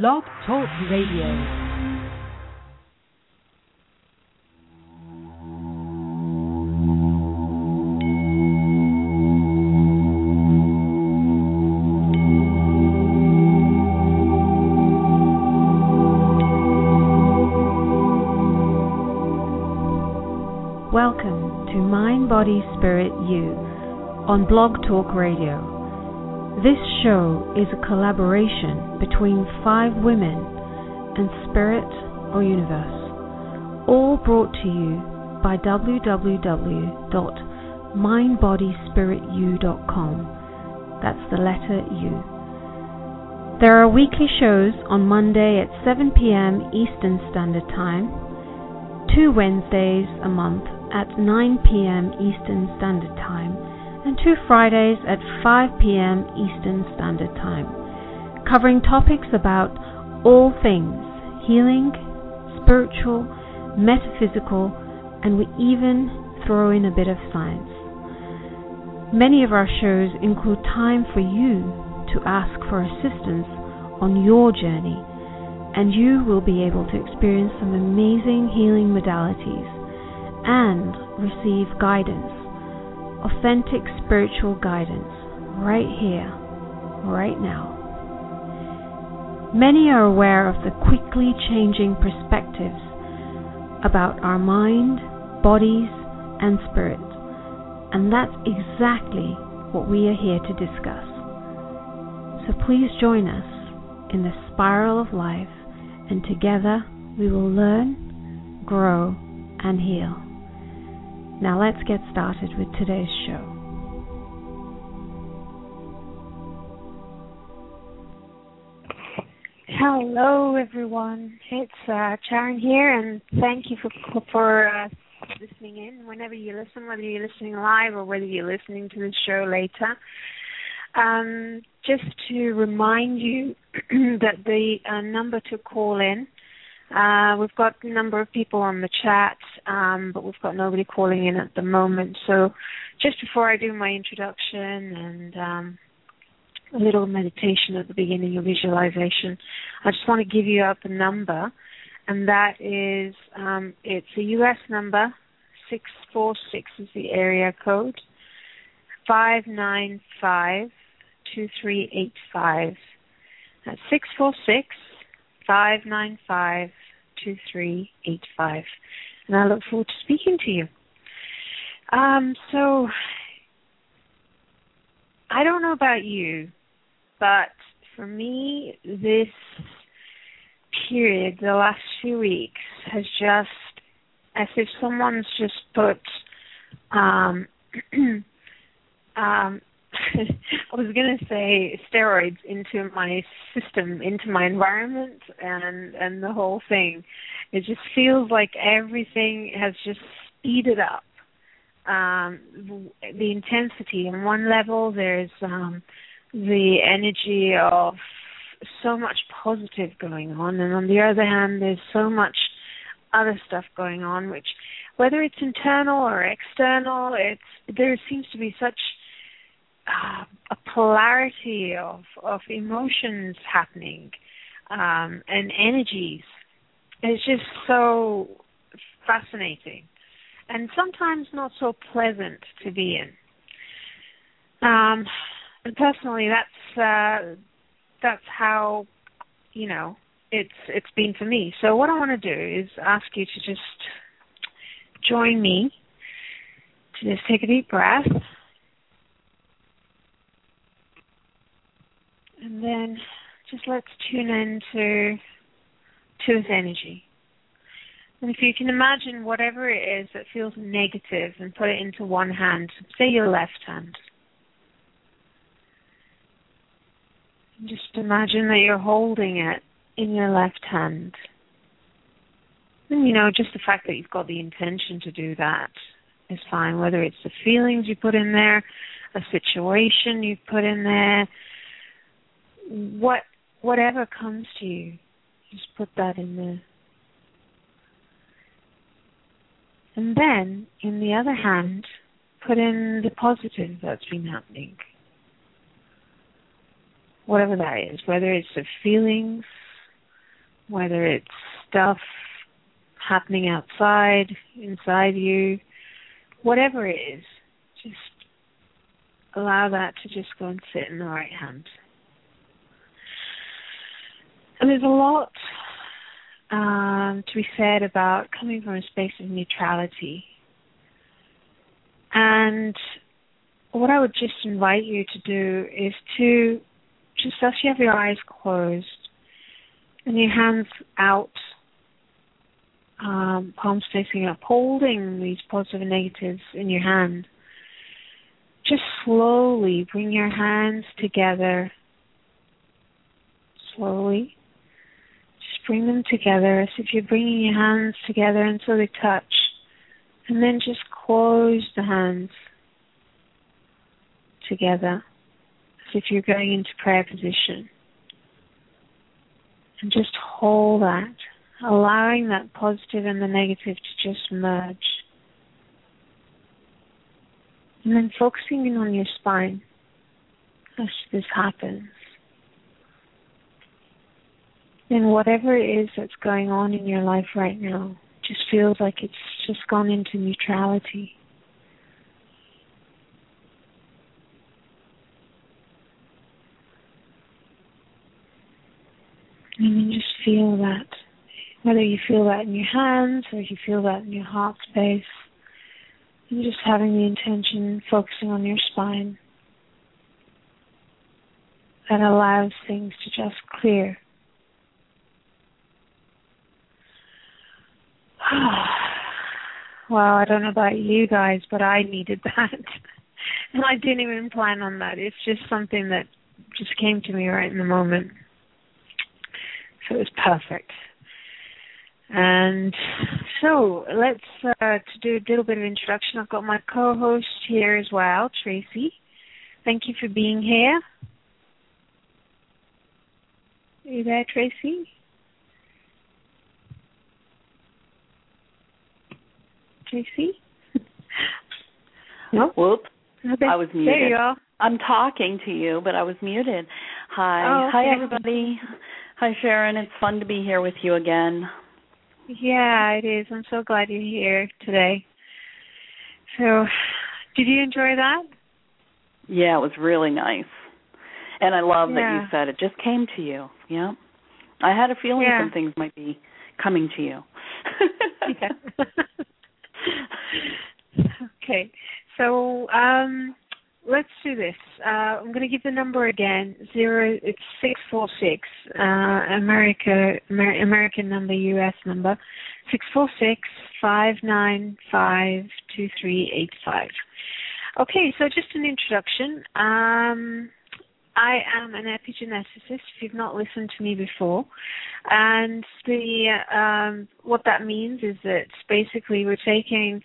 Blog Talk Radio. Welcome to Mind, Body, Spirit, You on Blog Talk Radio. This show is a collaboration between five women and Spirit or Universe, all brought to you by www.mindbodyspiritu.com. That's the letter U. There are weekly shows on Monday at 7 p.m. Eastern Standard Time, two Wednesdays a month at 9 p.m. Eastern Standard Time and two Fridays at 5 p.m. Eastern Standard Time, covering topics about all things healing, spiritual, metaphysical, and we even throw in a bit of science. Many of our shows include time for you to ask for assistance on your journey, and you will be able to experience some amazing healing modalities and receive guidance authentic spiritual guidance right here, right now. Many are aware of the quickly changing perspectives about our mind, bodies, and spirit, and that's exactly what we are here to discuss. So please join us in the spiral of life, and together we will learn, grow, and heal. Now let's get started with today's show. Hello, everyone. It's uh, here, and thank you for for uh, listening in. Whenever you listen, whether you're listening live or whether you're listening to the show later, um, just to remind you that the uh, number to call in uh, we've got a number of people on the chat, um, but we've got nobody calling in at the moment. So, just before I do my introduction and um, a little meditation at the beginning of visualization, I just want to give you up a number, and that is um, it's a U.S. number. Six four six is the area code. Five nine five two three eight five. That's six four six five nine five 2385. And I look forward to speaking to you. Um, so, I don't know about you, but for me, this period, the last few weeks, has just, as if someone's just put um, um, I was going to say steroids into my system, into my environment, and and the whole thing. It just feels like everything has just speeded up. Um, the intensity on one level, there's um, the energy of so much positive going on, and on the other hand, there's so much other stuff going on, which whether it's internal or external, it's there seems to be such uh, a polarity of of emotions happening um, and energies. It's just so fascinating, and sometimes not so pleasant to be in. Um, and personally, that's uh, that's how you know it's it's been for me. So what I want to do is ask you to just join me to just take a deep breath And then just let's tune into to this energy. And if you can imagine whatever it is that feels negative and put it into one hand, say your left hand. And just imagine that you're holding it in your left hand. And you know, just the fact that you've got the intention to do that is fine, whether it's the feelings you put in there, a situation you've put in there, what whatever comes to you, just put that in there. And then, in the other hand, put in the positive that's been happening. Whatever that is, whether it's the feelings whether it's stuff happening outside, inside you, whatever it is, just allow that to just go and sit in the right hand. And there's a lot um, to be said about coming from a space of neutrality. And what I would just invite you to do is to just as you have your eyes closed and your hands out, um, palms facing up, holding these positive and negatives in your hand, just slowly bring your hands together. Slowly. Bring them together as if you're bringing your hands together until they touch. And then just close the hands together as if you're going into prayer position. And just hold that, allowing that positive and the negative to just merge. And then focusing in on your spine as this happens. And whatever it is that's going on in your life right now just feels like it's just gone into neutrality. And then just feel that. Whether you feel that in your hands or you feel that in your heart space. And just having the intention focusing on your spine. That allows things to just clear. well, I don't know about you guys, but I needed that. and I didn't even plan on that. It's just something that just came to me right in the moment. So it was perfect. And so let's uh, to do a little bit of introduction. I've got my co-host here as well, Tracy. Thank you for being here. Are you there, Tracy? Tracy? no. Whoop. Okay. I was muted. There you are. I'm talking to you, but I was muted. Hi. Oh, okay. Hi, everybody. Hi, Charan. It's fun to be here with you again. Yeah, it is. I'm so glad you're here today. So, did you enjoy that? Yeah, it was really nice. And I love yeah. that you said it just came to you. Yeah. I had a feeling yeah. some things might be coming to you. okay. So, um let's do this. Uh, I'm going to give the number again. Zero. It's six four six. Uh, America. Amer- American number. U.S. number. Six four six five nine five two three eight five. Okay. So just an introduction. Um, I am an epigeneticist. If you've not listened to me before, and the um, what that means is that basically we're taking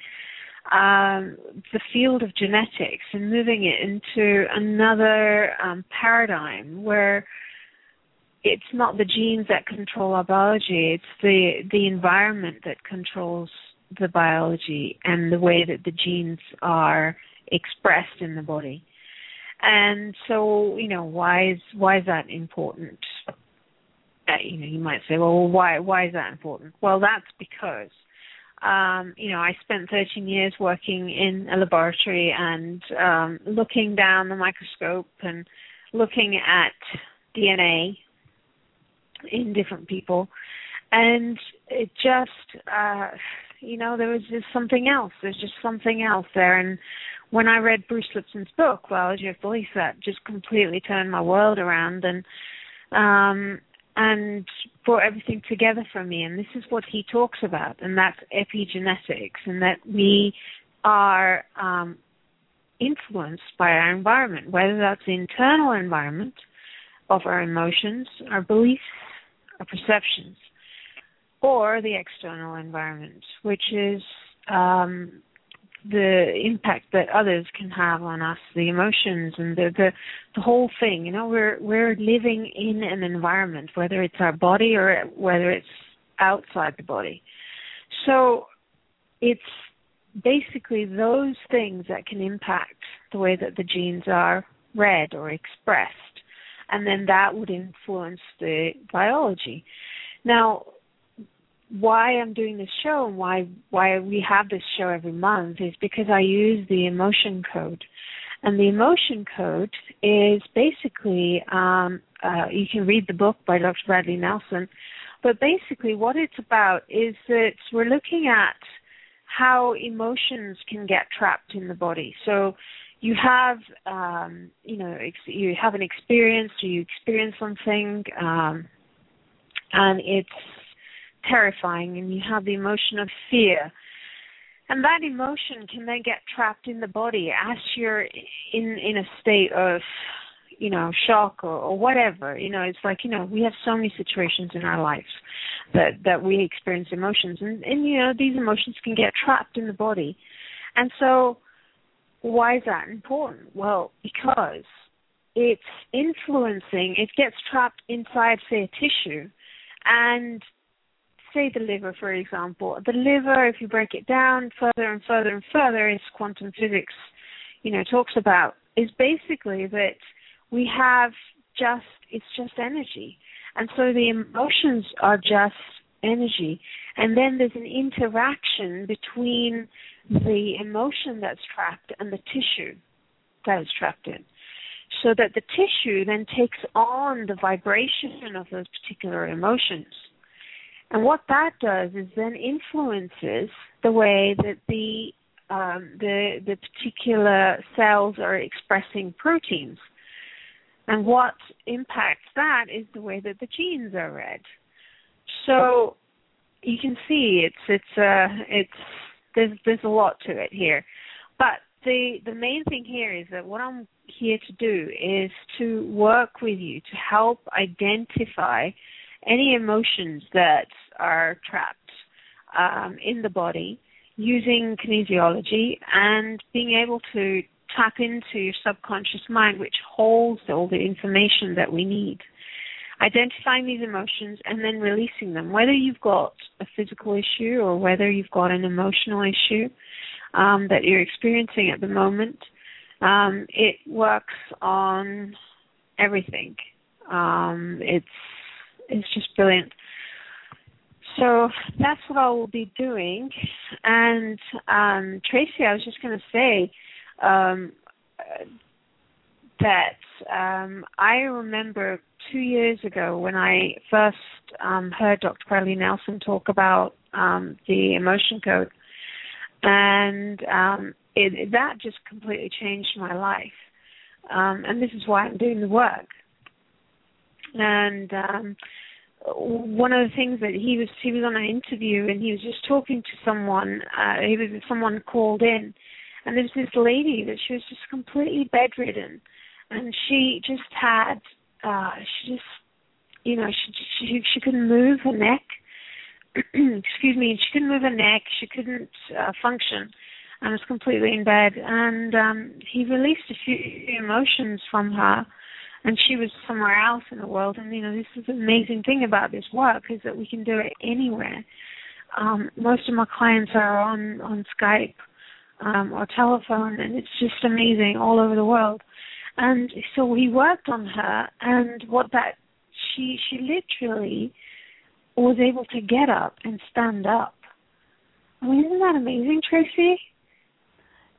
um, the field of genetics and moving it into another um, paradigm where it's not the genes that control our biology, it's the the environment that controls the biology and the way that the genes are expressed in the body. And so, you know, why is why is that important? Uh, you know, you might say, well, why why is that important? Well, that's because um, you know, I spent 13 years working in a laboratory and um, looking down the microscope and looking at DNA in different people. And it just, uh, you know, there was just something else. There's just something else there. And when I read Bruce Lipton's book, Well, Biology of Belief, that just completely turned my world around. And um, and brought everything together for me. And this is what he talks about, and that's epigenetics, and that we are um, influenced by our environment, whether that's the internal environment of our emotions, our beliefs, our perceptions, or the external environment, which is um, the impact that others can have on us, the emotions and the, the the whole thing. You know, we're we're living in an environment, whether it's our body or whether it's outside the body. So it's basically those things that can impact the way that the genes are read or expressed, and then that would influence the biology. Now, why I'm doing this show and why why we have this show every month is because I use the emotion code. And the emotion code is basically um, uh, you can read the book by Dr. Bradley Nelson, but basically what it's about is that we're looking at how emotions can get trapped in the body. So you have um, you know ex- you have an experience, or you experience something, um, and it's terrifying and you have the emotion of fear. And that emotion can then get trapped in the body as you're in in a state of you know shock or, or whatever. You know it's like you know we have so many situations in our lives that that we experience emotions and and you know these emotions can get trapped in the body. And so why is that important? Well because it's influencing it gets trapped inside say a tissue and say the liver, for example, the liver, if you break it down further and further and further, as quantum physics, you know, talks about, is basically that we have just it's just energy, and so the emotions are just energy, and then there's an interaction between the emotion that's trapped and the tissue that is trapped in. So that the tissue then takes on the vibration of those particular emotions. And what that does is then influences the way that the um, the the particular cells are expressing proteins. And what impacts that is the way that the genes are read. So you can see it's it's uh it's there's there's a lot to it here. But the the main thing here is that what I'm here to do is to work with you to help identify any emotions that are trapped um, in the body using kinesiology and being able to tap into your subconscious mind, which holds all the information that we need. Identifying these emotions and then releasing them, whether you've got a physical issue or whether you've got an emotional issue um, that you're experiencing at the moment. Um, it works on everything. Um, it's it's just brilliant. So that's what I will be doing. And um, Tracy, I was just going to say um, that um, I remember two years ago when I first um, heard Dr. Bradley Nelson talk about um, the emotion code, and um, it, that just completely changed my life. and this is why I'm doing the work and um one of the things that he was he was on an interview and he was just talking to someone uh he was someone called in. And there was this lady that she was just completely bedridden. And she just had uh she just you know she she she couldn't move her neck. Excuse me. She couldn't move her neck. She couldn't uh, function and was completely in bed. And um he released a few emotions from her and she was somewhere else in the world. And you know, this is the amazing thing about this work is that we can do it anywhere. Um, most of my clients are on on Skype um, or telephone, and it's just amazing all over the world. And so we worked on her, and what that she she literally was able to get up and stand up. I mean, isn't that amazing, Tracy?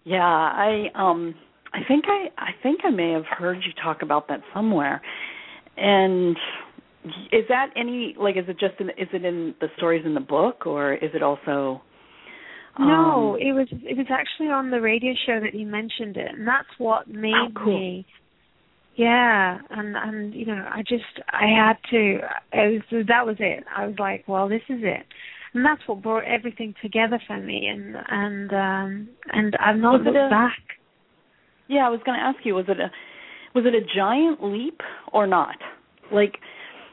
Yeah, I um I think I I think I may have heard you talk about that somewhere. And is that any like is it just in is it in the stories in the book or is it also um, No, it was it was actually on the radio show that you mentioned it and that's what made oh, cool. me yeah, and and you know, I just I had to. It was that was it. I was like, well, this is it, and that's what brought everything together for me. And and um and I've not looked a, back. Yeah, I was going to ask you, was it a was it a giant leap or not? Like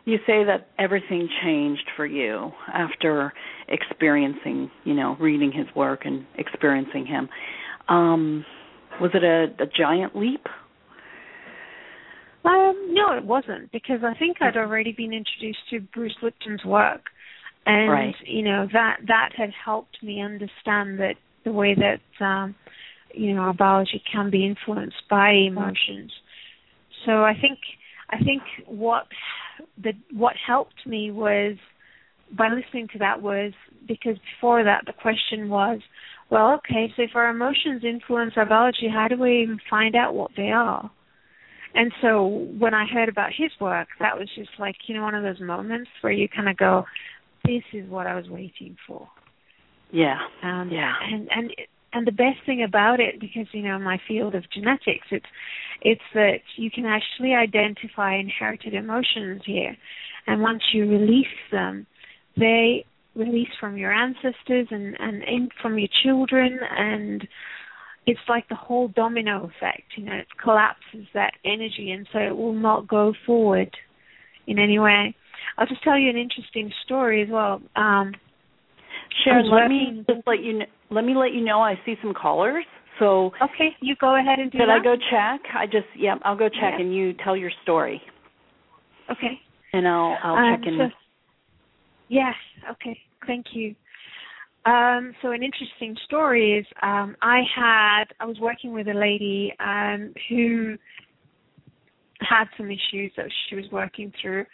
you say that everything changed for you after experiencing, you know, reading his work and experiencing him. Um was it a, a giant leap? Um, no, it wasn't because I think I'd already been introduced to Bruce Lipton's work, and right. you know that that had helped me understand that the way that um, you know our biology can be influenced by emotions. So I think I think what the what helped me was by listening to that was because before that the question was, well, okay, so if our emotions influence our biology, how do we even find out what they are? And so when I heard about his work, that was just like, you know, one of those moments where you kind of go, this is what I was waiting for. Yeah. Um, yeah. And and and the best thing about it, because you know my field of genetics, it's it's that you can actually identify inherited emotions here, and once you release them, they release from your ancestors and and in from your children. And it's like the whole domino effect you know it collapses that energy and so it will not go forward in any way. I'll just tell you an interesting story as well. Um Charan, let me just let you know, let me let you know I see some callers. So okay, you go ahead and do that. I go check? I just yeah, I'll go check Yeah. and you tell your story. Okay. And I'll I'll Um, check in. so- yes. Okay. Thank you. Um, so an interesting story is um, I had I was working with a lady um, who had some issues that she was working through,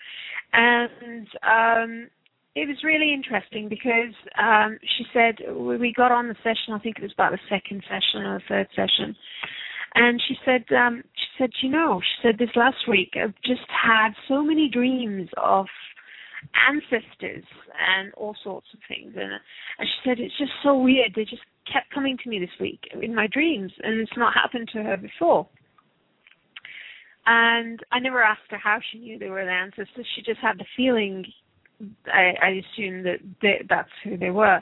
and um, it was really interesting because um, she said we got on the session. I think it was about the second session or the third session, and she said um, she said you know she said this last week I've just had so many dreams of ancestors and all sorts of things and, and she said it's just so weird they just kept coming to me this week in my dreams and it's not happened to her before and I never asked her how she knew they were the ancestors. She just had the feeling. I, I assumed that they, that's who they were.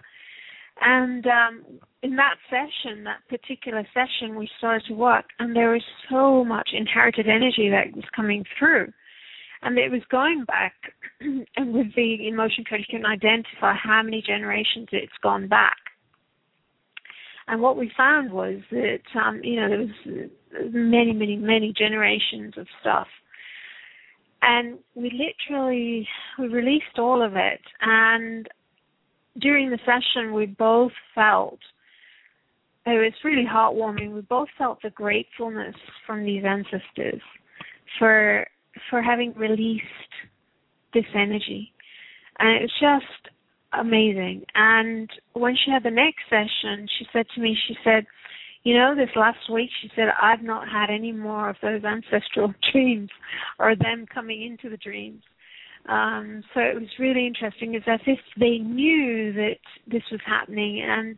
And um, in that session, that particular session, we started to work, and there was so much inherited energy that was coming through. And it was going back, and with the emotion code, you can identify how many generations it's gone back. And what we found was that, um, you know, there was many, many, many generations of stuff. And we literally, we released all of it. And during the session, we both felt, it was really heartwarming, we both felt the gratefulness from these ancestors for, for having released this energy. And it was just amazing. And when she had the next session, she said to me, she said, you know, this last week she said, I've not had any more of those ancestral dreams or them coming into the dreams. Um, so it was really interesting. It's as if they knew that this was happening and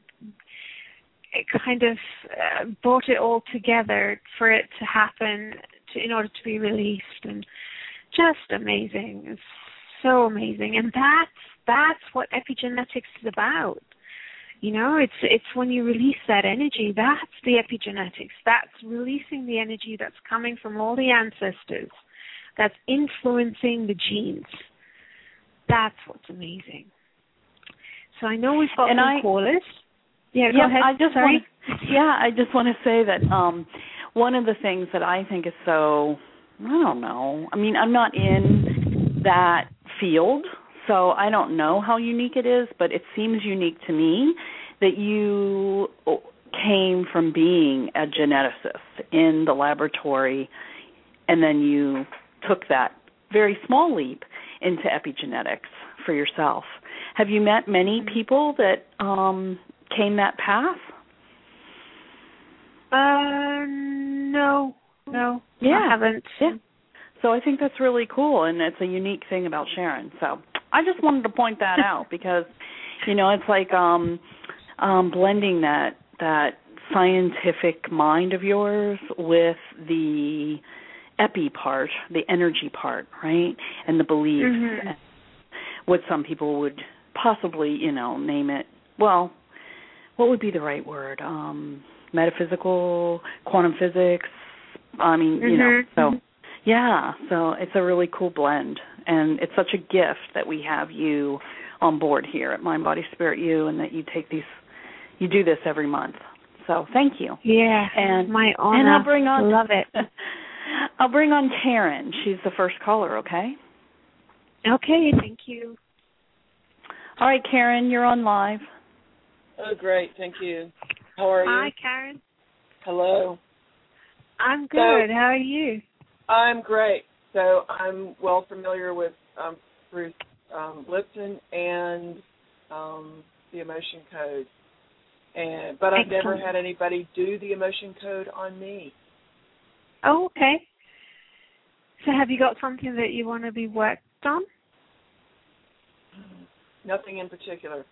it kind of uh, brought it all together for it to happen to, in order to be released and just amazing. It's so amazing. And that's that's what epigenetics is about. You know, it's it's when you release that energy, that's the epigenetics. That's releasing the energy that's coming from all the ancestors, that's influencing the genes. That's what's amazing. So I know we've got And some I- callers. Yeah, go yeah, ahead. I just Sorry. want yeah, I just want to say that um one of the things that I think is so I don't know. I mean, I'm not in that field, so I don't know how unique it is, but it seems unique to me that you came from being a geneticist in the laboratory and then you took that very small leap into epigenetics for yourself. Have you met many people that um came that path? Uh, no, no, Yeah. I haven't. Yeah. So I think that's really cool and it's a unique thing about Charan. So I just wanted to point that out because you know, it's like um um blending that that scientific mind of yours with the epi part, the energy part, right? And the beliefs Mhm. and what some people would possibly, you know, name it well, what would be the right word? Um metaphysical, quantum physics. I mean, you know, Mhm. so yeah, so it's a really cool blend, and it's such a gift that we have you on board here at Mind Body Spirit You, and that you take these, you do this every month. So thank you. Yeah, And- my honor. And I'll bring on, Love it. I'll bring on Karen. She's the first caller. Okay. Okay, thank you. All right, Karen, you're on live. Oh, great. Thank you. How are Hi, you? Hi, Karen. Hello. I'm good. How are you? I'm great. So I'm well familiar with um, Bruce um, Lipton and um, the emotion code. And but I've never had anybody do the emotion code on me. Oh, okay. So have you got something that you want to be worked on? Nothing in particular.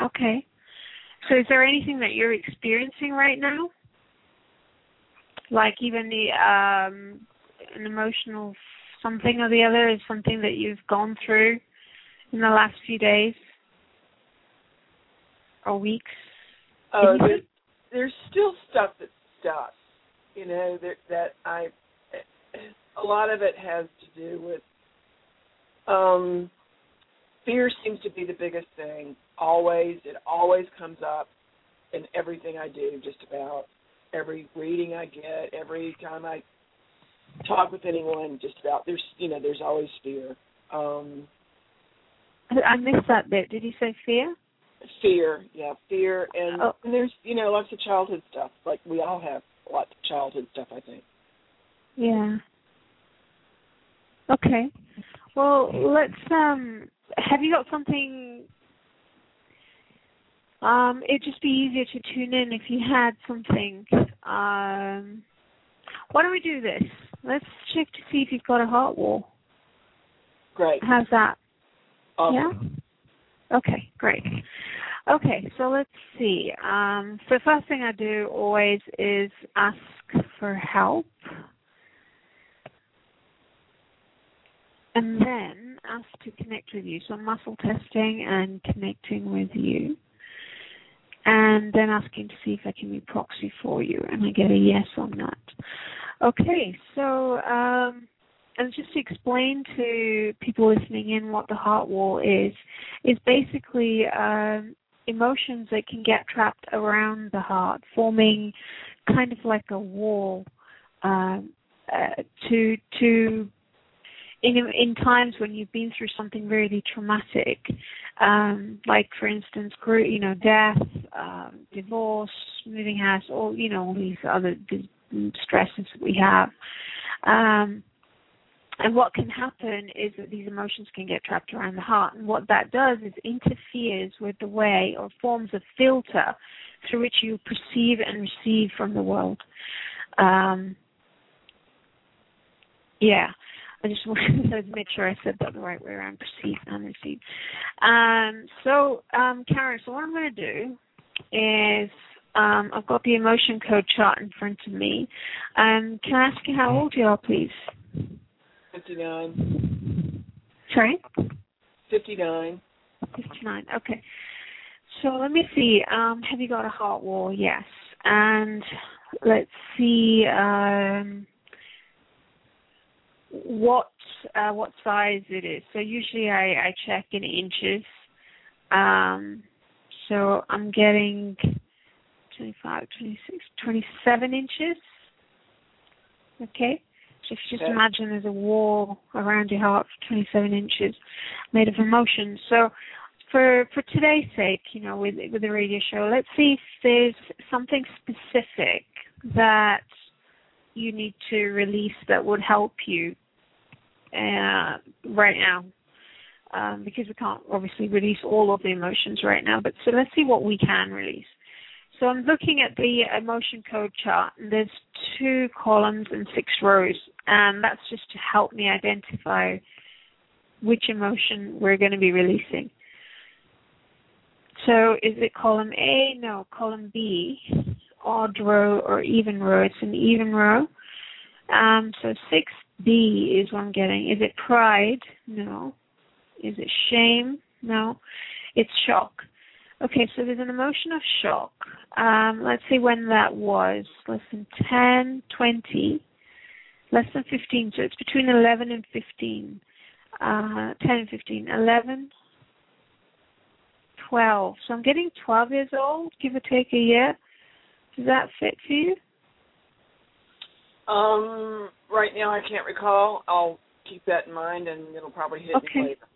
Okay. So is there anything that you're experiencing right now? Like even the um an emotional something or the other is something that you've gone through in the last few days or weeks? Oh, there's, there's still stuff that's stuck. You know that that I. A lot of it has to do with. Um, fear seems to be the biggest thing. Always, it always comes up in everything I do. Just about every reading I get, every time I talk with anyone, just about there's you know there's always fear. Um, I missed that bit. Did you say fear? fear, yeah, fear, and, Oh. and there's you know lots of childhood stuff. Like we all have lots of childhood stuff, I think. Yeah. Okay. Well, let's um have you got something um it'd just be easier to tune in if you had something um why don't we do this? Let's check to see if you've got a heart wall. Great. How's that? Awesome. Yeah? Okay, great. Okay, so let's see. Um, so first thing I do always is ask for help. And then ask to connect with you. So muscle testing and connecting with you. And then asking to see if I can be proxy for you. And I get a yes on that. Okay, so um, and just to explain to people listening in what the heart wall is, is basically um, emotions that can get trapped around the heart, forming kind of like a wall um, uh, to to in in times when you've been through something really traumatic, um, like for instance, you know, death, um, divorce, moving house, all you know, all these other stresses that we have. Um, and what can happen is that these emotions can get trapped around the heart. And what that does is interferes with the way or forms a filter through which you perceive and receive from the world. Um, yeah. I just wanted to make sure I said that the right way around, perceive and receive. Um, so, um, Karen, so what I'm going to do is um, I've got the emotion code chart in front of me. Um, can I ask you how old you are, please? 59. Sorry? 59. 59. Okay. So let me see. Um, have you got a heart wall? Yes. And let's see um, what uh, what size it is. So usually I, I check in inches. Um, so I'm getting 25, 26, 27 inches. Okay. So if you just Okay. imagine there's a wall around your heart for 27 inches made of emotion. So for for today's sake, you know, with with the radio show, let's see if there's something specific that you need to release that would help you uh, right now. Um, because we can't obviously release all of the emotions right now, but so let's see what we can release. So I'm looking at the emotion code chart, there's two columns and six rows, and that's just to help me identify which emotion we're going to be releasing. So is it column A? No, column B, odd row or even row? It's an even row. Um, so 6B is what I'm getting. Is it pride? No. Is it shame? No. It's shock. Okay, so there's an emotion of shock. Um, let's see when that was. Less than 10, 20, less than 15. So it's between 11 and 15. Uh, 10 and 15. 11, 12. So I'm getting 12 years old, give or take a year. Does that fit for you? Um, right now I can't recall. I'll keep that in mind, and it'll probably hit Okay. me later.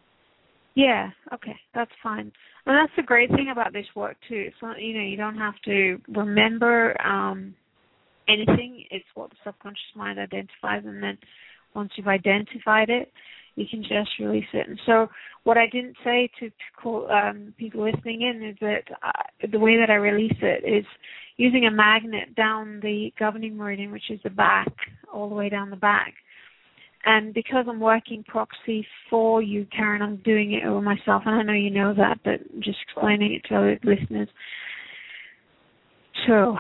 Yeah, okay, that's fine. And that's the great thing about this work too. It's not you know, you don't have to remember um anything. It's what the subconscious mind identifies and then once you've identified it, you can just release it. And so, what I didn't say to, um, people listening in is that uh, the way that I release it is using a magnet down the governing meridian, which is the back, all the way down the back. And because I'm working proxy for you, Karen, I'm doing it over myself, and I know you know that, but just explaining it to other listeners. So,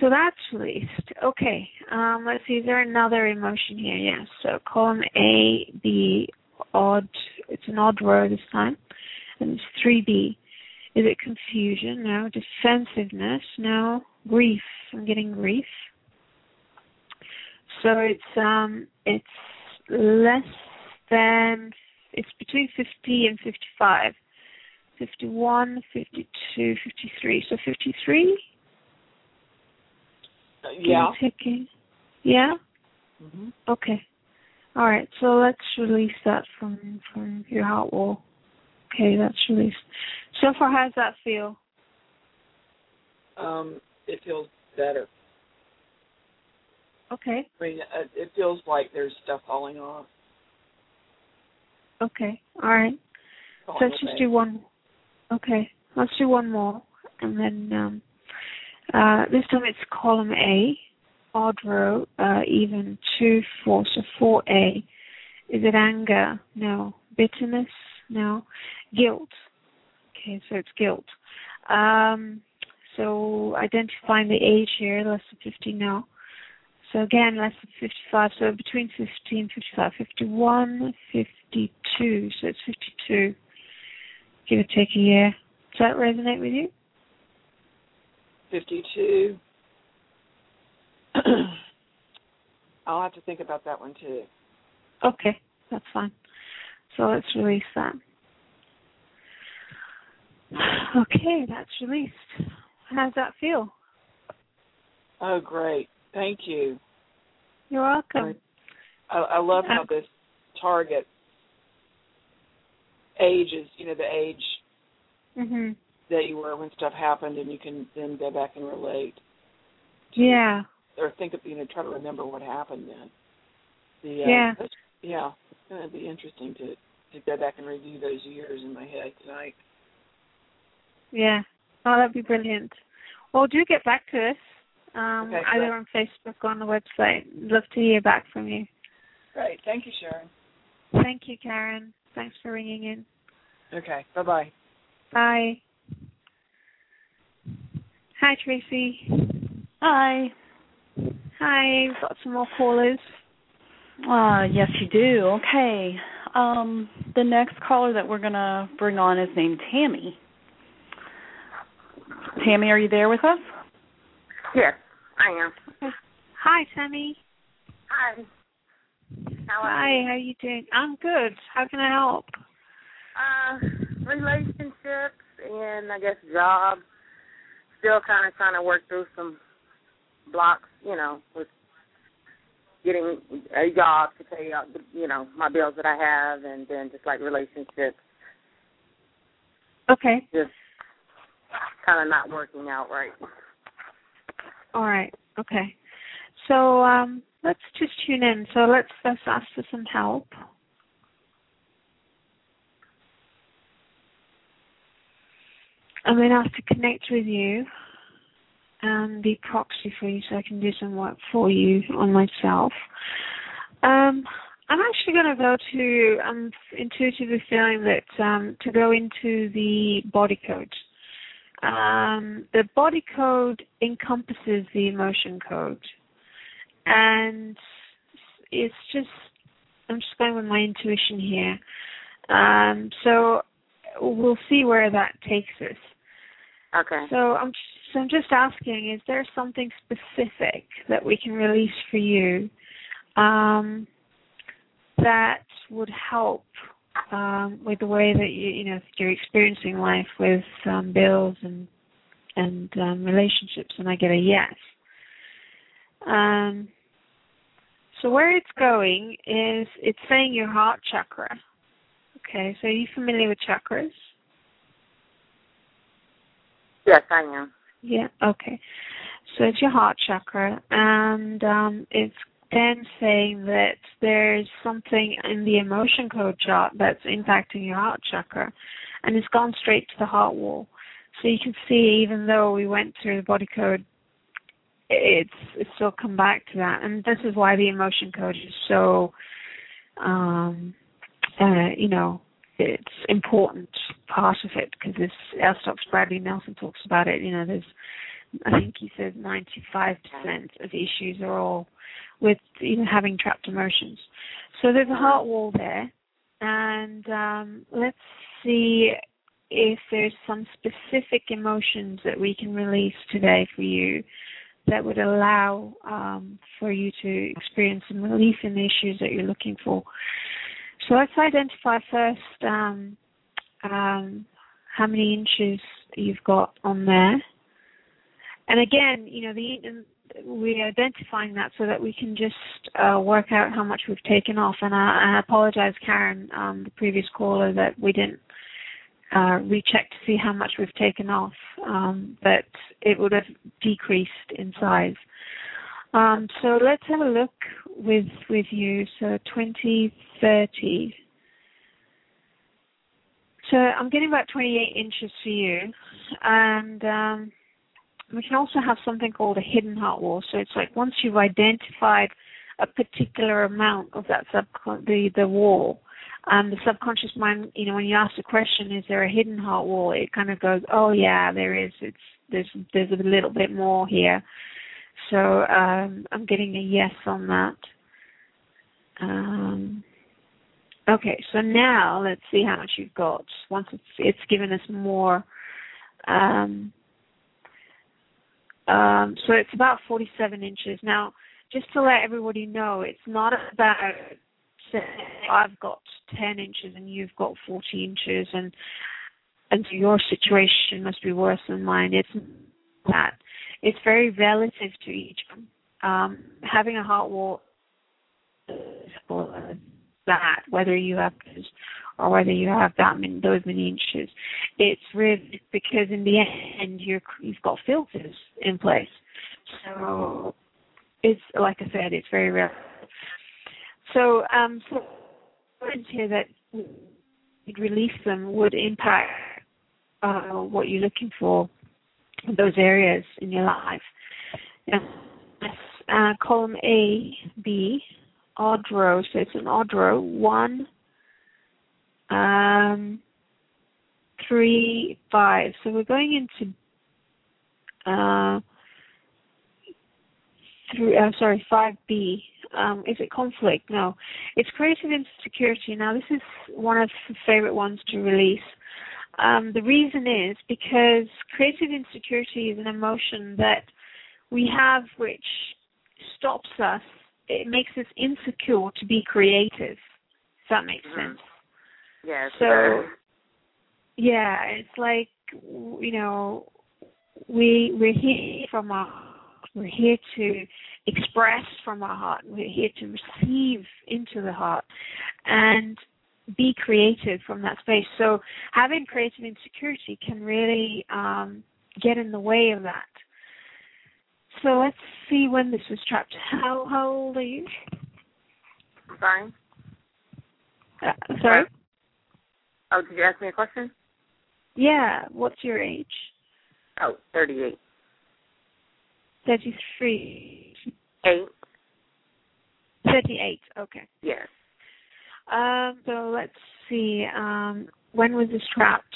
so that's released. Okay, um, let's see. Is there another emotion here? Yes. So column A, B, odd. It's an odd row this time, and it's three B. Is it confusion? No. Defensiveness? No. Grief? I'm getting grief. So it's um it's less than it's between 50 and 55. 51, 52, 53. So 53 Uh, yeah. Yeah. hmm Okay. All right. So let's release that from from your heart wall. Okay, that's released. So far, how does that feel? Um, it feels better. Okay. I mean, uh, it feels like there's stuff falling off. Okay. All right. So let's just do one. Okay. Let's do one more, and then um, this time it's column A, odd row, uh, even two, four. So four A. Is it anger? No. Bitterness? No. Guilt. Okay, so it's guilt. Um, so identifying the age here, less than 50 no. So again, less than 55. So between 50 and 55. 51, 52. So it's 52. Give or take a year. Does that resonate with you? 52. I'll have to think about that one too. Okay, that's fine. So let's release that. Okay, that's released. How does that feel? Oh, great. Thank you. You're welcome. I, I love how this target ages, you know, the age Mhm. That you were when stuff happened, and you can then go back and relate Yeah. or think of, you know, try to remember what happened then. The, uh, Yeah. Yeah. It's going to be interesting to, to go back and review those years in my head tonight. Yeah. Oh, that'd be brilliant. Well, do get back to us. Um, Okay, either on Facebook or on the website. Love to hear back from you. Great. Thank you, Charan. Thank you, Karen. Thanks for ringing in. Okay. Bye-bye. Bye. Hi, Tracy. Hi. Hi. We've got some more callers. Uh, yes, you do. Okay. Um, the next caller that we're gonna bring on is named Tammy. Tammy, are you there with us? Yes, I am. Hi, Tammy. Hi. How are Hi. you? How you doing? I'm good. How can I help? Uh, relationships and I guess jobs. Still kind of trying to work through some blocks, you know, with getting a job to pay out, you know, my bills that I have, and then just like relationships, Okay. just kind of not working out right. All right. Okay. So um, let's just tune in. So let's let's ask for some help. I'm going to have to connect with you and be proxy for you so I can do some work for you on myself. Um, I'm actually going to go to, I'm intuitively feeling that um, to go into the body code. Um, the body code encompasses the emotion code. And it's just, I'm just going with my intuition here. Um, so we'll see where that takes us. Okay. So I'm I'm just asking, is there something specific that we can release for you um, that would help um, with the way that you you know you're experiencing life with um, bills and and um, relationships? And I get a yes. Um, so where it's going is it's saying your heart chakra. Okay, so are you familiar with chakras? Yes, I am. Yeah. Okay. So it's your heart chakra, and um, it's then saying that there's something in the emotion code chart that's impacting your heart chakra, and it's gone straight to the heart wall. So you can see, even though we went through the body code, it's, it's still come back to that, and this is why the emotion code is so, um, uh, you know, it's important part of it because this L. Stokes Bradley Nelson talks about it. You know, there's I think he says 95% of issues are all with you know having trapped emotions. So there's a heart wall there, and um, let's see if there's some specific emotions that we can release today for you that would allow um, for you to experience some relief in the issues that you're looking for. So let's identify first um, um, how many inches you've got on there. And again, you know, the we're identifying that so that we can just uh, work out how much we've taken off. And I, I apologize, Karen, um, the previous caller, that we didn't uh, recheck to see how much we've taken off, um, but it would have decreased in size. Um, so let's have a look with with you. So 2030. So I'm getting about 28 inches for you, and um, we can also have something called a hidden heart wall. So it's like once you've identified a particular amount of that the the wall, the subconscious mind, you know, when you ask the question, is there a hidden heart wall? It kind of goes, oh yeah, there is. It's there's there's a little bit more here. So um, I'm getting a yes on that. Um, okay, so now let's see how much you've got. Once it's it's given us more. Um, um, so it's about 47 inches. Now, just to let everybody know, it's not about I've got 10 inches and you've got 40 inches, and and your situation must be worse than mine. It's that. It's very relative to each. Um, having a heart wall that whether you have or whether you have that many those many inches. It's really because in the end you're you've got filters in place. So it's like I said, it's very rare. So um so here that you'd release them would impact uh, what you're looking for those areas in your life. Uh, column A, B, odd row. So it's an odd row. One, um, three, five. So we're going into uh, three. Uh, sorry, five B. Um, is it conflict? No, it's creative insecurity. Now this is one of the favorite ones to release. Um, the reason is because creative insecurity is an emotion that we have which stops us. It makes us insecure to be creative. If that makes mm-hmm. sense. Yes. So, yeah, it's like you know, we we're here from our we're here to express from our heart. We're here to receive into the heart and be creative from that space. So having creative insecurity can really um, get in the way of that. So let's see when this was trapped. How how old are you? Sorry. Uh, sorry. Oh, did you ask me a question? Yeah. What's your age? Oh, 38. 33. 8. 38, okay. Yes. Um, so let's see. Um, when was this trapped?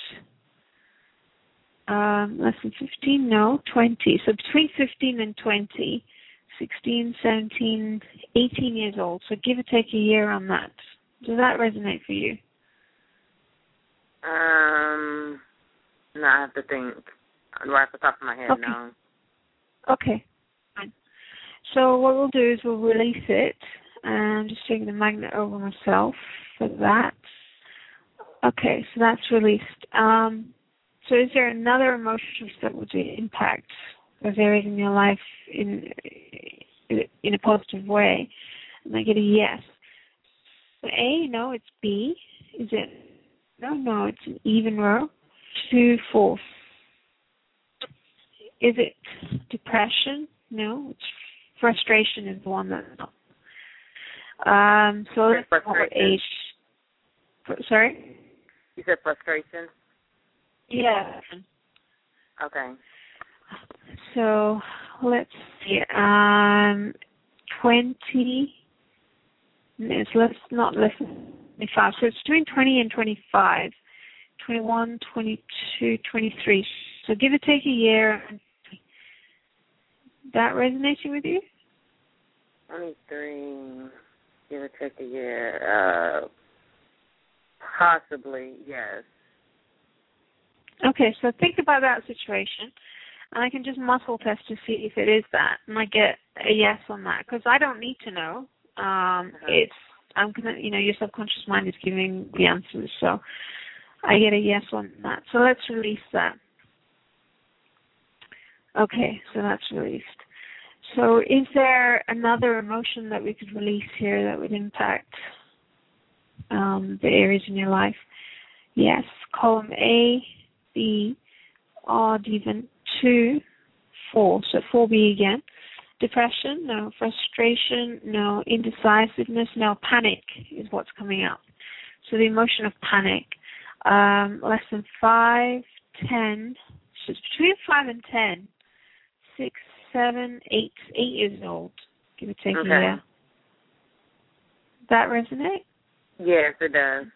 Um, less than 15? No, 20. So between 15 and 20, 16, 17, 18 years old. So give or take a year on that. Does that resonate for you? Um, no, I have to think. Right off the top of my head, okay. no. Okay, fine. So what we'll do is we'll release it. And I'm just taking the magnet over myself for that. Okay, so that's released. Um, so is there another emotion that would impact those areas in your life in in a positive way? And I get a yes. So A, no, it's B. Is it no, no, it's an even row. Two, four. Is it depression? No, it's frustration is the one that. Um, so frustration. age? Sorry. You said frustration. Yeah. Okay. So let's see. Um, twenty. no, So let's not less than twenty-five. So it's between twenty and twenty-five. 21, 22, 23. So give or take a year. That resonating with you? Twenty-three. Give or take a year. Uh, possibly, yes. Okay, so think about that situation, and I can just muscle test to see if it is that, and I get a yes on that because I don't need to know. Um, It's I'm gonna, you know, your subconscious mind is giving the answers, so I get a yes on that. So let's release that. Okay, so that's released. So is there another emotion that we could release here that would impact um, the areas in your life? Yes, column A, B, odd even, 2, 4. So 4B again. Depression, no. Frustration, no. Indecisiveness, no. Panic is what's coming up. So the emotion of panic. Um, less than 5, 10, so it's between 5 and 10, 6, 7, 8, 8 years old, give or take Okay. a year. That resonate? Yes, it does.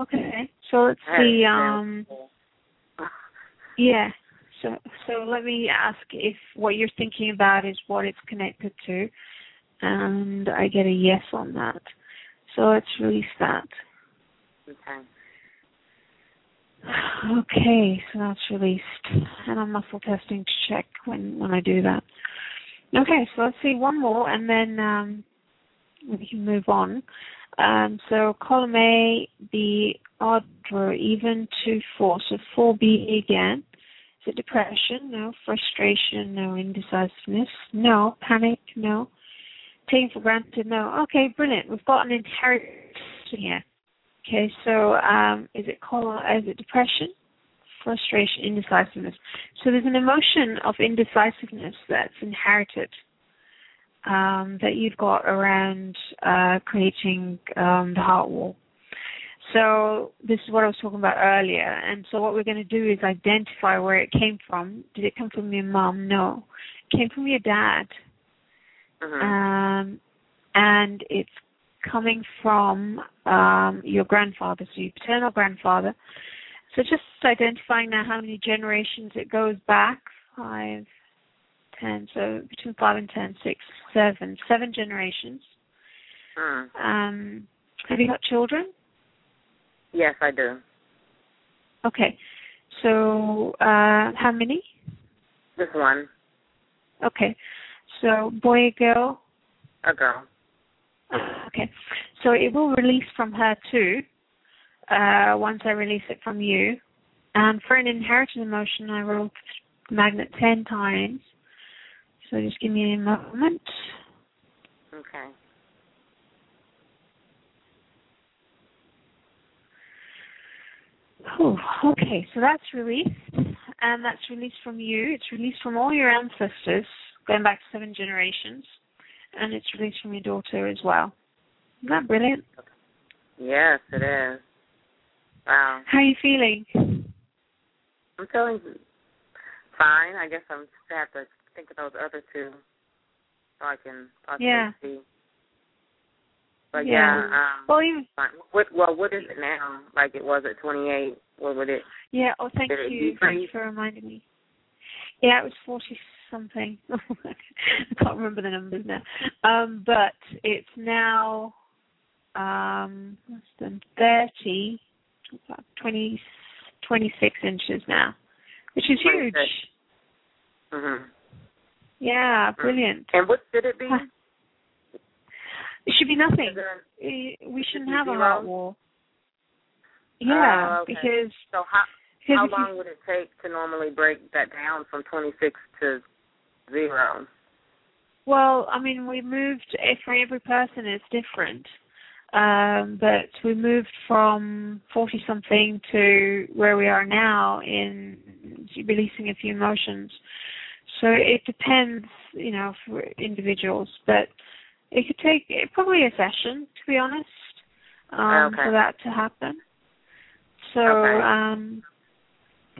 Okay. So let's see. Um, yeah. So so let me ask if what you're thinking about is what it's connected to, and I get a yes on that. So let's release that. Okay. Okay, so that's released, and I'm muscle testing to check when when I do that. Okay, so let's see one more, and then um, we can move on. Um, so column A, the odd or even to four, so four B again. Is it depression? No. Frustration? No. Indecisiveness? No. Panic? No. Taking for granted? No. Okay, brilliant. We've got an inheritance here. Okay, so um, is it col- is it depression, frustration, indecisiveness? So there's an emotion of indecisiveness that's inherited um, that you've got around uh, creating um, the heart wall. So this is what I was talking about earlier. And so what we're going to do is identify where it came from. Did it come from your mom? No. It came from your dad. Mhm. Um, and it's coming from um, your grandfather, so your paternal grandfather. So just identifying now how many generations it goes back. Five, ten, so between five and ten, six, seven, seven generations. Mm. Um, have you got children? Yes, I do. Okay. So uh, how many? Just one. Okay. So boy or girl? A girl. Okay. So it will release from her too, uh, once I release it from you. And for an inherited emotion, I rolled magnet 10 times. So just give me a moment. Okay. Oh, okay. So that's released. And that's released from you. It's released from all your ancestors, going back seven generations. And it's released from your daughter as well. Isn't that brilliant? Yes, it is. Wow. How are you feeling? I'm feeling fine. I guess I'm just have to think of those other two so I can possibly Yeah. see. But Yeah. yeah, um Well, even what well what is it now? Like it was at twenty eight. What would it Yeah, oh thank you. decrease? Thank you for reminding me. Yeah, it was forty something. I can't remember the numbers now. Um, but it's now um less than thirty about 20, 26 inches now. Which is huge. 26. mhm. Yeah, brilliant. And what should it be? It should be nothing. There- We shouldn't have a heart wall. Yeah, Oh, okay. because So how how long would it take to normally break that down from twenty six to zero? Well, I mean, we moved for every person it's different, um, but we moved from forty something to where we are now in releasing a few emotions. So it depends, you know, for individuals. But it could take probably a session, to be honest, um, Okay. for that to happen. So, Okay. um,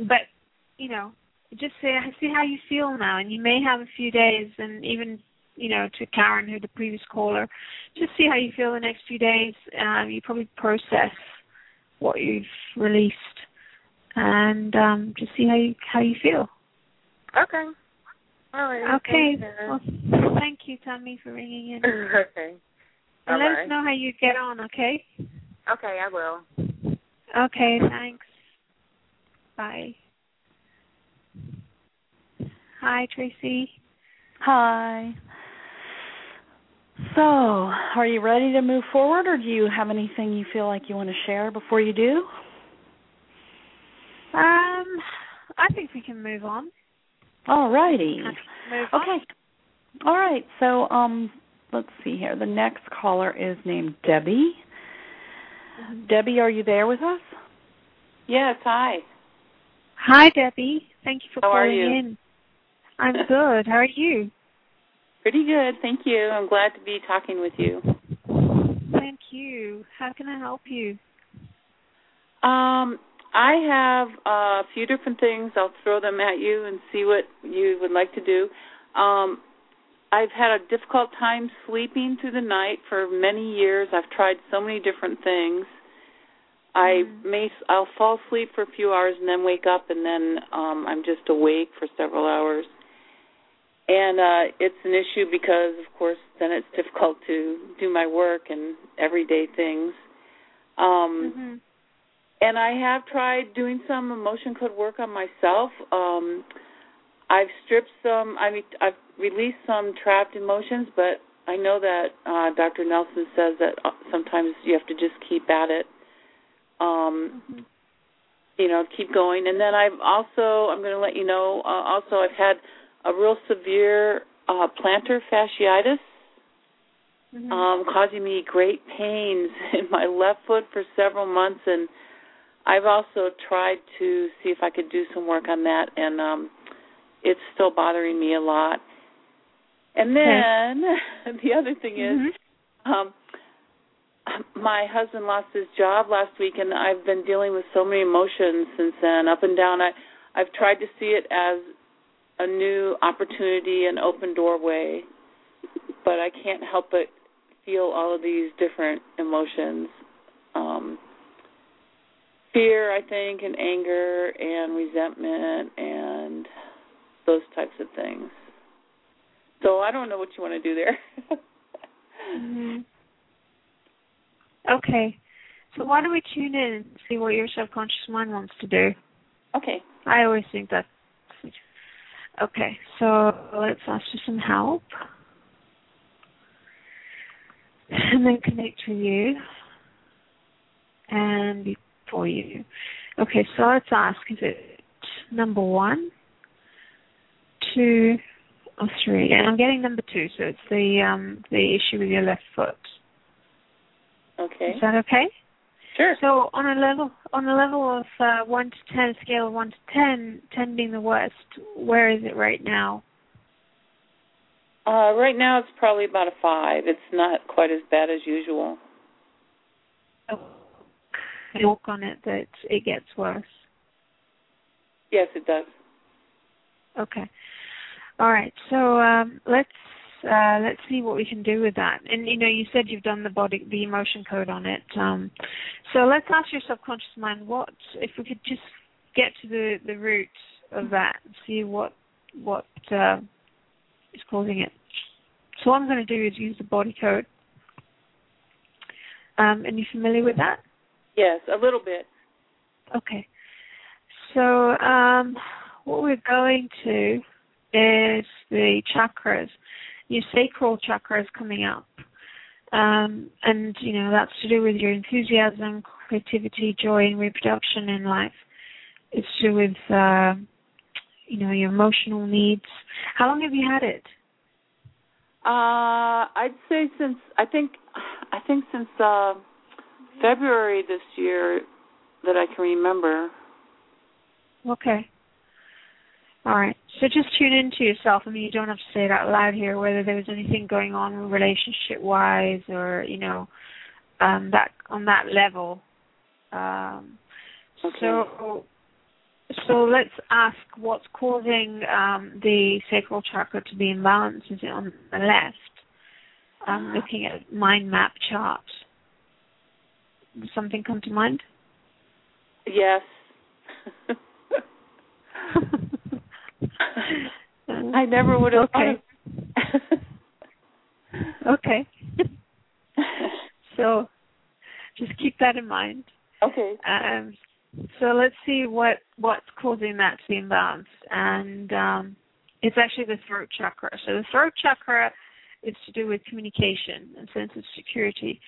but you know, just see see how you feel now, and you may have a few days, and even you know, to Karen, who the previous caller, just see how you feel the next few days. Um, you probably process what you've released, and um, just see how you how you feel. Okay. All right. Okay. Well, thank you, Tammy, for ringing in. okay. And let us know how you get on, okay? Okay, I will. Okay, thanks. Bye. Hi, Tracy. Hi. So, are you ready to move forward, or do you have anything you feel like you want to share before you do? Um, I think we can move on. All righty. Move on. Okay. All right. So, um, let's see here. The next caller is named Debbie. Debbie, are you there with us? Yes, hi. Hi, Debbie. Thank you for How are calling you? in. I'm good. How are you? Pretty good, thank you. I'm glad to be talking with you. Thank you. How can I help you? Um, I have a few different things. I'll throw them at you and see what you would like to do. Um, I've had a difficult time sleeping through the night for many years. I've tried so many different things. I may I'll fall asleep for a few hours and then wake up and then um I'm just awake for several hours. And uh it's an issue because of course then it's difficult to do my work and everyday things. Um hmm and I have tried doing some emotion code work on myself. Um, I've stripped some. I mean, I've released some trapped emotions, but I know that uh, Dr. Nelson says that uh, sometimes you have to just keep at it. Um, hmm you know, keep going. And then I've also, I'm going to let you know. Uh, also, I've had a real severe uh, plantar fasciitis hmm um, causing me great pains in my left foot for several months, and I've also tried to see if I could do some work on that, and um, it's still bothering me a lot. And then the other thing is, Mhm. um, my husband lost his job last week, and I've been dealing with so many emotions since then, up and down. I I've tried to see it as a new opportunity, an open doorway, but I can't help but feel all of these different emotions. Um, fear, I think, and anger and resentment and those types of things. So I don't know what you want to do there. hmm Okay. So why don't we tune in and see what your subconscious mind wants to do? okay. I always think that. Okay, so let's ask for some help. And then connect with you. And before you. Okay, so let's ask is it number one, two, or three? And I'm getting number two, so it's the um the issue with your left foot. Okay. Is that okay? Sure. So on a level on a level of uh, one to ten, scale of one to ten, ten being the worst, where is it right now? Uh, right now it's probably about a five. It's not quite as bad as usual. I work on it that it gets worse. Yes, it does. Okay. All right. So um, let's uh, let's see what we can do with that. And you know, you said you've done the body, the emotion code on it. Um, so let's ask your subconscious mind what if we could just get to the the root of that and see what what uh, is causing it. So what I'm going to do is use the body code. Um, and you familiar with that? Yes, a little bit. Okay. So um, what we're going to is the chakras. Your sacral chakra is coming up. Um, and, you know, that's to do with your enthusiasm, creativity, joy, and reproduction in life. It's to do with, uh, you know, your emotional needs. How long have you had it? Uh, I'd say since I think I think since uh, February this year that I can remember. Okay. All right. So just tune into yourself. I mean, you don't have to say it out loud here. Whether there was anything going on relationship wise, or you know, um, that on that level. Um, Okay. So, so let's ask what's causing um, the sacral chakra to be imbalanced. Is it on the left? I'm looking at mind map chart. Does something come to mind? Yes. I never would have Okay. okay. So just keep that in mind. Okay. Um, so let's see what what's causing that to be imbalanced, and um, it's actually the throat chakra. So the throat chakra is to do with communication and sense of security,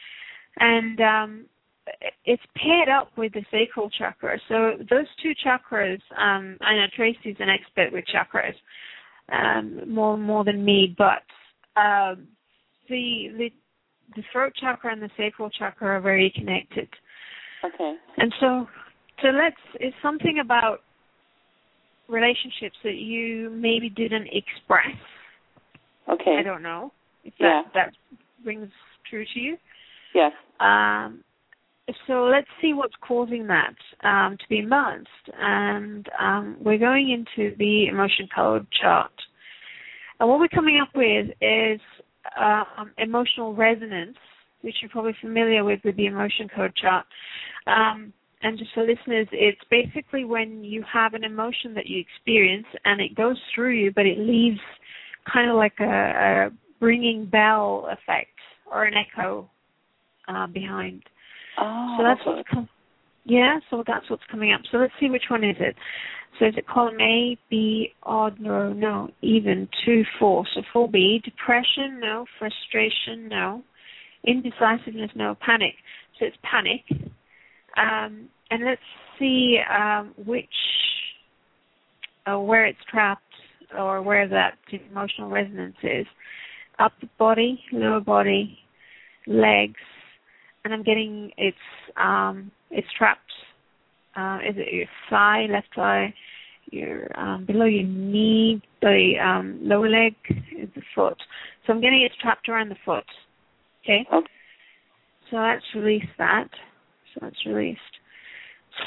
and um, it's paired up with the sacral chakra. So those two chakras, um, I know Tracy's an expert with chakras, um, more more than me, but um, the the the throat chakra and the sacral chakra are very connected. Okay. And so, so let's. It's something about relationships that you maybe didn't express. Okay. I don't know if Yeah. that that rings true to you. Yes. Um, so let's see what's causing that um, to be imbalanced. And um, we're going into the emotion code chart. And what we're coming up with is um, emotional resonance, which you're probably familiar with with the emotion code chart. Um, and just for listeners, it's basically when you have an emotion that you experience and it goes through you, but it leaves kind of like a, a ringing bell effect or an echo uh, behind. Oh. So that's what's com- yeah. So that's what's coming up. So let's see which one is it. So is it column A, B, odd, no, no, even, two, four. So four B, depression, no, frustration, no, indecisiveness, no, panic. So it's panic. Um, and let's see um, which, uh, where it's trapped or where that emotional resonance is. Upper body, lower body, legs, and I'm getting it's um it's trapped. Uh, is it your thigh, left thigh, your um, below your knee, the um, lower leg, is the foot. So I'm getting it's trapped around the foot. Okay. Okay. So let's release that. So that's released.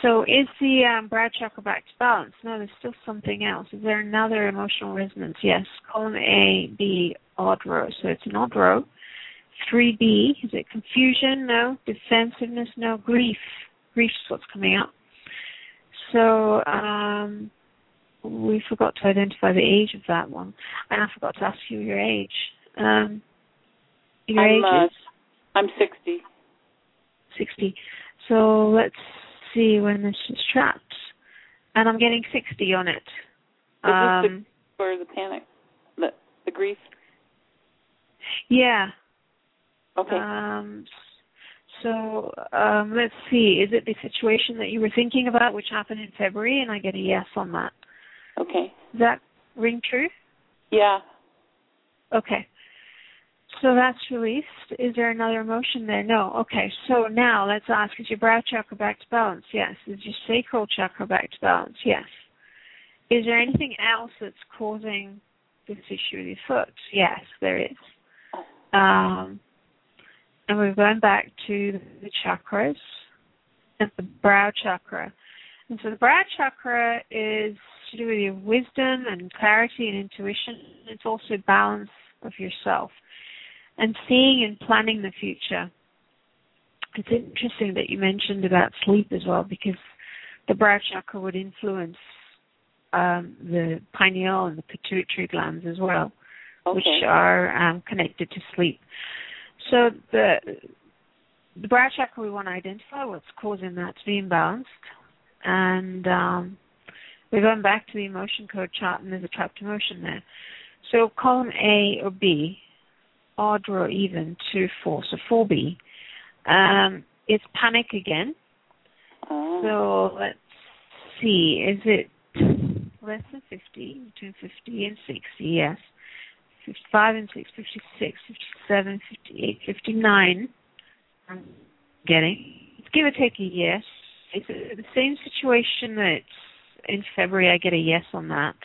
So is the um, brow chakra back to balance? No, there's still something else. Is there another emotional resonance? Yes. Column A, B, odd row. So it's an odd row. 3B, is it confusion? No. Defensiveness? No. Grief. Grief is what's coming up. So um, we forgot to identify the age of that one. And I forgot to ask you your age. Um, your I'm, age uh, I'm 60. 60. So let's see when this is trapped. And I'm getting 60 on it. Is this the- Um, For the panic, the the grief. yeah. Okay. Um, so um, let's see. Is it the situation that you were thinking about, which happened in February? And I get a yes on that. okay. Does that ring true? Yeah. Okay. So that's released. Is there another emotion there? No. Okay. So now let's ask: Is your brow chakra back to balance? Yes. Is your sacral chakra back to balance? Yes. Is there anything else that's causing this issue with your foot? Yes, there is. Um, and we're going back to the chakras and the brow chakra. And so the brow chakra is to do with your wisdom and clarity and intuition. It's also balance of yourself and seeing and planning the future. It's interesting that you mentioned about sleep as well because the brow chakra would influence um, the pineal and the pituitary glands as well Okay. which are um, connected to sleep. So the the brow chakra we want to identify what's causing that to be imbalanced, and um, we're going back to the emotion code chart, and there's a trapped emotion there. So column A or B, odd or even, two, four. So four B, um, it's panic again. Oh. So let's see, is it less than 50, between 50 and 60, yes. 55 and 6, 56, 57, 58, 59. I'm getting. Give or take a yes. It's the same situation that in February I get a yes on that.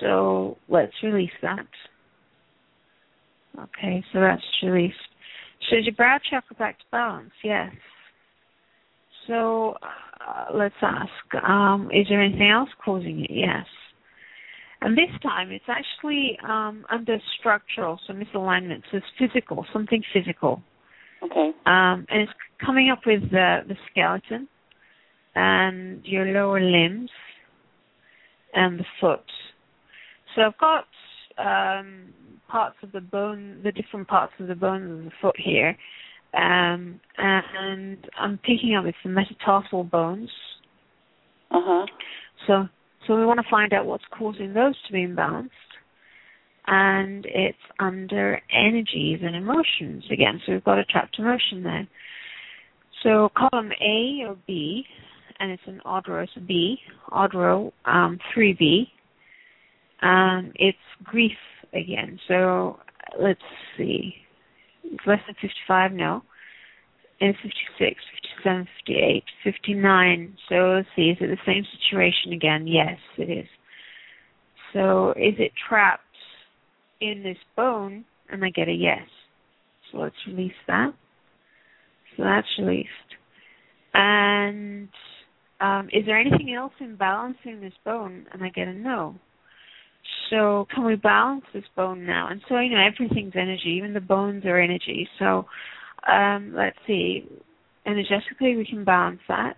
So let's release that. Okay, so that's released. So is your brow chakra back to balance? Yes. So uh, let's ask, um, is there anything else causing it? Yes. And this time it's actually um, under structural, so misalignment, so it's physical, something physical. Okay. Um, and it's coming up with the, the skeleton and your lower limbs and the foot. So I've got um, parts of the bone, the different parts of the bones of the foot here, um, and I'm picking up with the metatarsal bones. Uh huh. So so we want to find out what's causing those to be imbalanced. And it's under energies and emotions again. So we've got a trapped emotion there. So column A or B, and it's an odd row, so B, odd row, um, 3B. Um, it's grief again. So let's see. It's less than 55, no. And 56, 57, 58, 59. So let's see, is it the same situation again? Yes, it is. So is it trapped in this bone? And I get a yes. So let's release that. So that's released. And um, is there anything else in balancing this bone? And I get a no. So can we balance this bone now? And so you know everything's energy, even the bones are energy. So um, let's see, energetically we can balance that.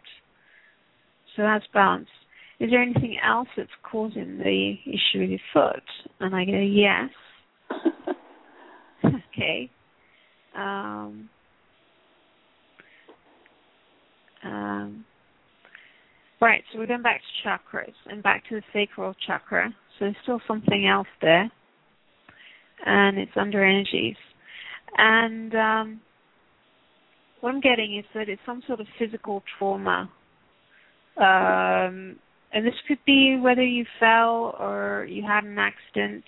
So that's balanced. Is there anything else that's causing the issue with your foot? And I go, yes. okay. Um, um, right, so we're going back to chakras and back to the sacral chakra. So there's still something else there, and it's under energies. And um, what I'm getting is that it's some sort of physical trauma. Um, and this could be whether you fell or you had an accident,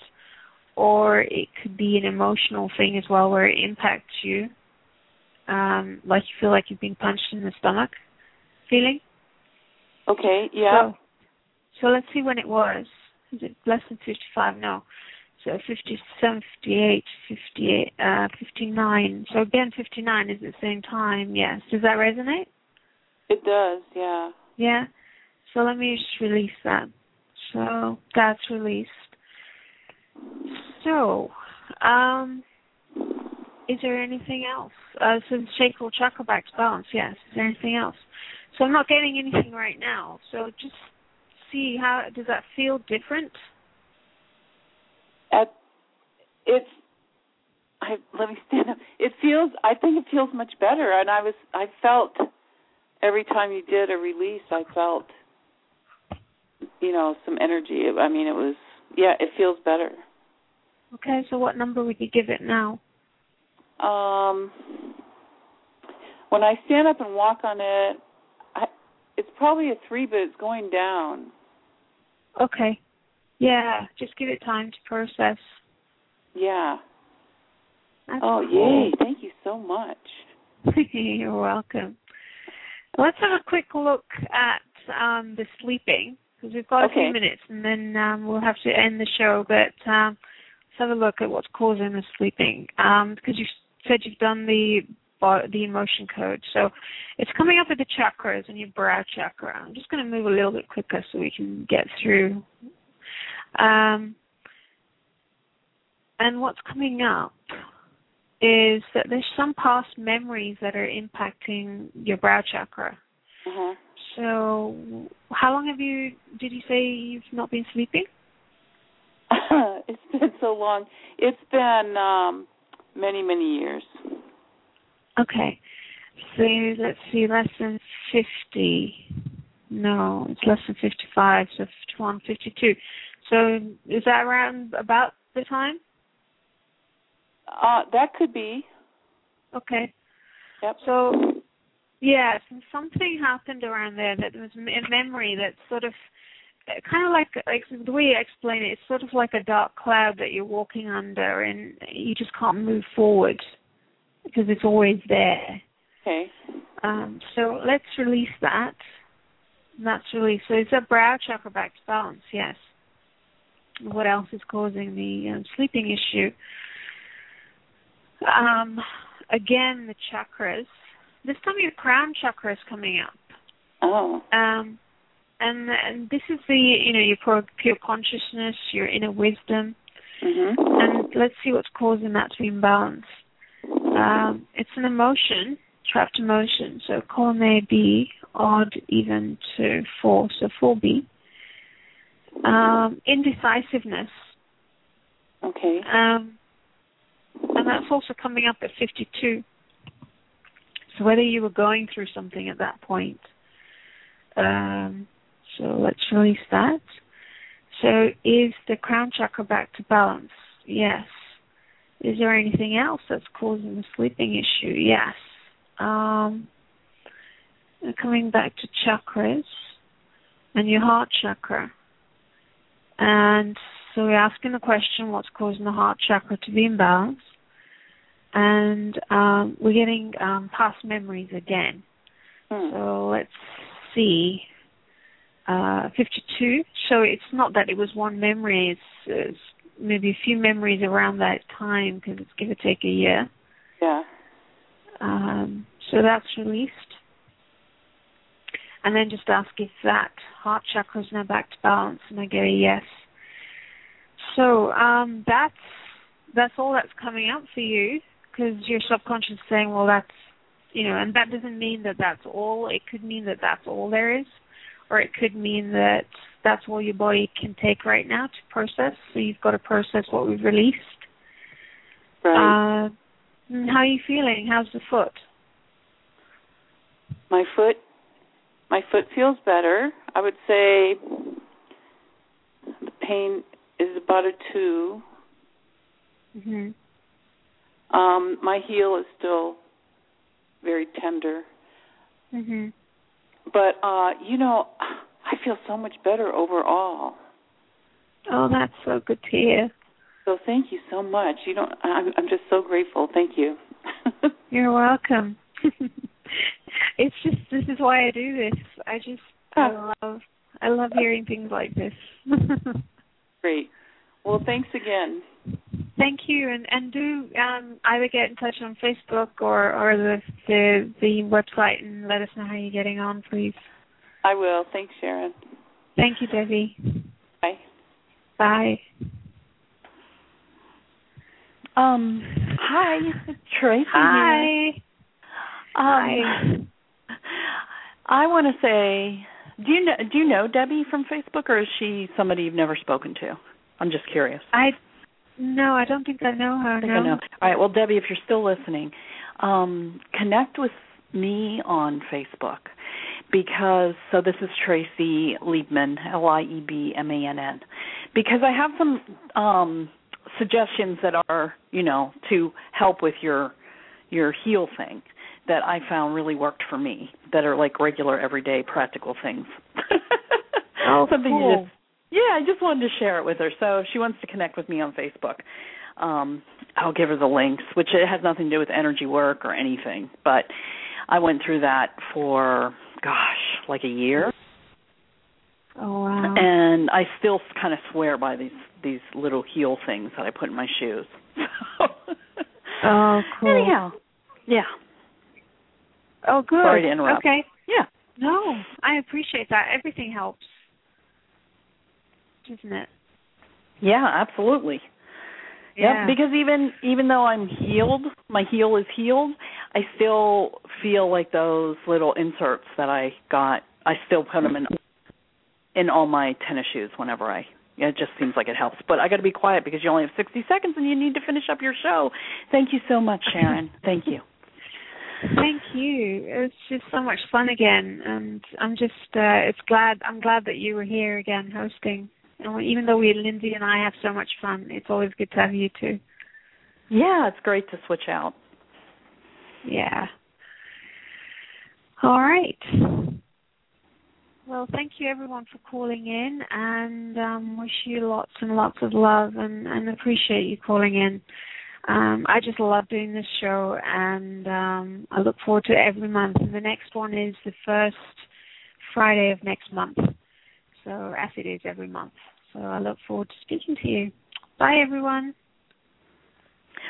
or it could be an emotional thing as well where it impacts you. Um, like you feel like you've been punched in the stomach feeling. Okay, yeah. So, so let's see when it was. Is it less than 55? No. So 57, 58, 58, uh, 59. So again, 59 is the same time. Yes. Does that resonate? It does, yeah. Yeah. So let me just release that. So that's released. So, um, is there anything else? Uh, so the sacral chakra back to balance. Yes. Is there anything else? So I'm not getting anything right now. So just see how does that feel different? At it's I let me stand up. It feels I think it feels much better and I was I felt every time you did a release I felt you know some energy. I mean it was yeah, it feels better. Okay, so what number would you give it now? Um when I stand up and walk on it I it's probably a 3 but it's going down. Okay. Yeah, just give it time to process. Yeah. That's oh, cool. yay. Thank you so much. You're welcome. Let's have a quick look at um, the sleeping because we've got Okay. a few minutes and then um, we'll have to end the show. But um, let's have a look at what's causing the sleeping um, because you said you've done the the emotion code. So it's coming up with the chakras and your brow chakra. I'm just going to move a little bit quicker so we can get through. Um, and what's coming up is that there's some past memories that are impacting your brow chakra. Uh-huh. So, how long have you? Did you say you've not been sleeping? it's been so long. It's been um many, many years. Okay. So let's see, less than fifty. No, it's less than fifty-five. So fifty-one, fifty-two. So is that around about the time? Uh that could be. Okay. Yep. So, yes, and something happened around there that was a memory that sort of, kind of like, like the way you explain it, it's sort of like a dark cloud that you're walking under, and you just can't move forward because it's always there. Okay. Um, so let's release that. That's released. So it's a brow chakra back to balance, yes. What else is causing the uh, sleeping issue. Um, again, the chakras. This time your crown chakra is coming up. Oh. Um, and and this is the you know your pure, pure consciousness, your inner wisdom, Mhm. and let's see what's causing that to be imbalanced. Um, it's an emotion, trapped emotion. So column A, B, odd, even to four, so four B. Um, indecisiveness, Okay. um, and that's also coming up at 52. So whether you were going through something at that point. Um, so let's release that. So is the crown chakra back to balance? Yes. Is there anything else that's causing the sleeping issue? Yes. Um, coming back to chakras and your heart chakra. And so we're asking the question what's causing the heart chakra to be imbalanced? And um, we're getting um, past memories again. So let's see. Uh, 52. So it's not that it was one memory, it's, maybe a few memories around that time because it's give or take a year. Yeah. Um, so that's released. And then just ask if that heart chakra is now back to balance, and I get a yes. So um, that's that's all that's coming up for you because your subconscious is saying, well, that's you know, and that doesn't mean that that's all. It could mean that that's all there is, or it could mean that that's all your body can take right now to process. So you've got to process what we've released. Right. Uh, how are you feeling? How's the foot? my foot my foot feels better. I would say the pain is about a 2. hmm Um my heel is still very tender. hmm But uh you know, I feel so much better overall. Oh, that's so good to hear. So thank you so much. You don't I'm I'm just so grateful. Thank you. You're welcome. it's just this is why I do this. I just I love I love hearing things like this. Great. Well, thanks again. Thank you, and and do um, either get in touch on Facebook or or the the the website and let us know how you're getting on, please. I will. Thanks, Charan. Thank you, Debbie. Bye. Bye. Um, hi, Tracy. Hi. Here. Um, I want to say, do you know do you know Debbie from Facebook, or is she somebody you've never spoken to? I'm just curious. I no, I don't think I know her. I think no. I know. All right. Well, Debbie, if you're still listening, um, connect with me on Facebook because so this is Tracy Liebmann, L I E B M A N N, because I have some um, suggestions that are you know to help with your your heel thing that I found really worked for me that are like regular everyday practical things. Oh, Something you cool. just yeah, I just wanted to share it with her. So if she wants to connect with me on Facebook, um, I'll give her the links, which it has nothing to do with energy work or anything. But I went through that for gosh, like a year, Oh wow. and I still kind of swear by these these little heel things that I put in my shoes. oh, cool. Anyhow, yeah, Oh, good. Sorry to interrupt. Okay. yeah. No, I appreciate that. Everything helps, doesn't it? Yeah, absolutely. Yeah. Yep, because even even though I'm healed, my heel is healed, I still feel like those little inserts that I got, I still put them in in all my tennis shoes whenever I it just seems like it helps. But I got to be quiet because you only have 60 seconds and you need to finish up your show. Thank you so much, Charan. Thank you. Thank you. It's just so much fun again, and I'm just uh, it's glad I'm glad that you were here again hosting. And even though we Lindsay and I have so much fun, it's always good to have you too. Yeah, it's great to switch out. Yeah. All right. Well, thank you everyone for calling in, and um, wish you lots and lots of love, and, and appreciate you calling in. Um, I just love doing this show, and um, I look forward to every month. And the next one is the first Friday of next month, so as it is every month. So I look forward to speaking to you. Bye, everyone.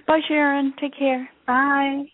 Bye, Charan. Take care. Bye.